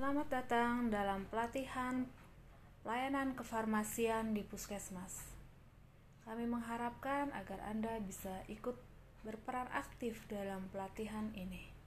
Selamat datang dalam pelatihan layanan kefarmasian di Puskesmas. Kami mengharapkan agar Anda bisa ikut berperan aktif dalam pelatihan ini.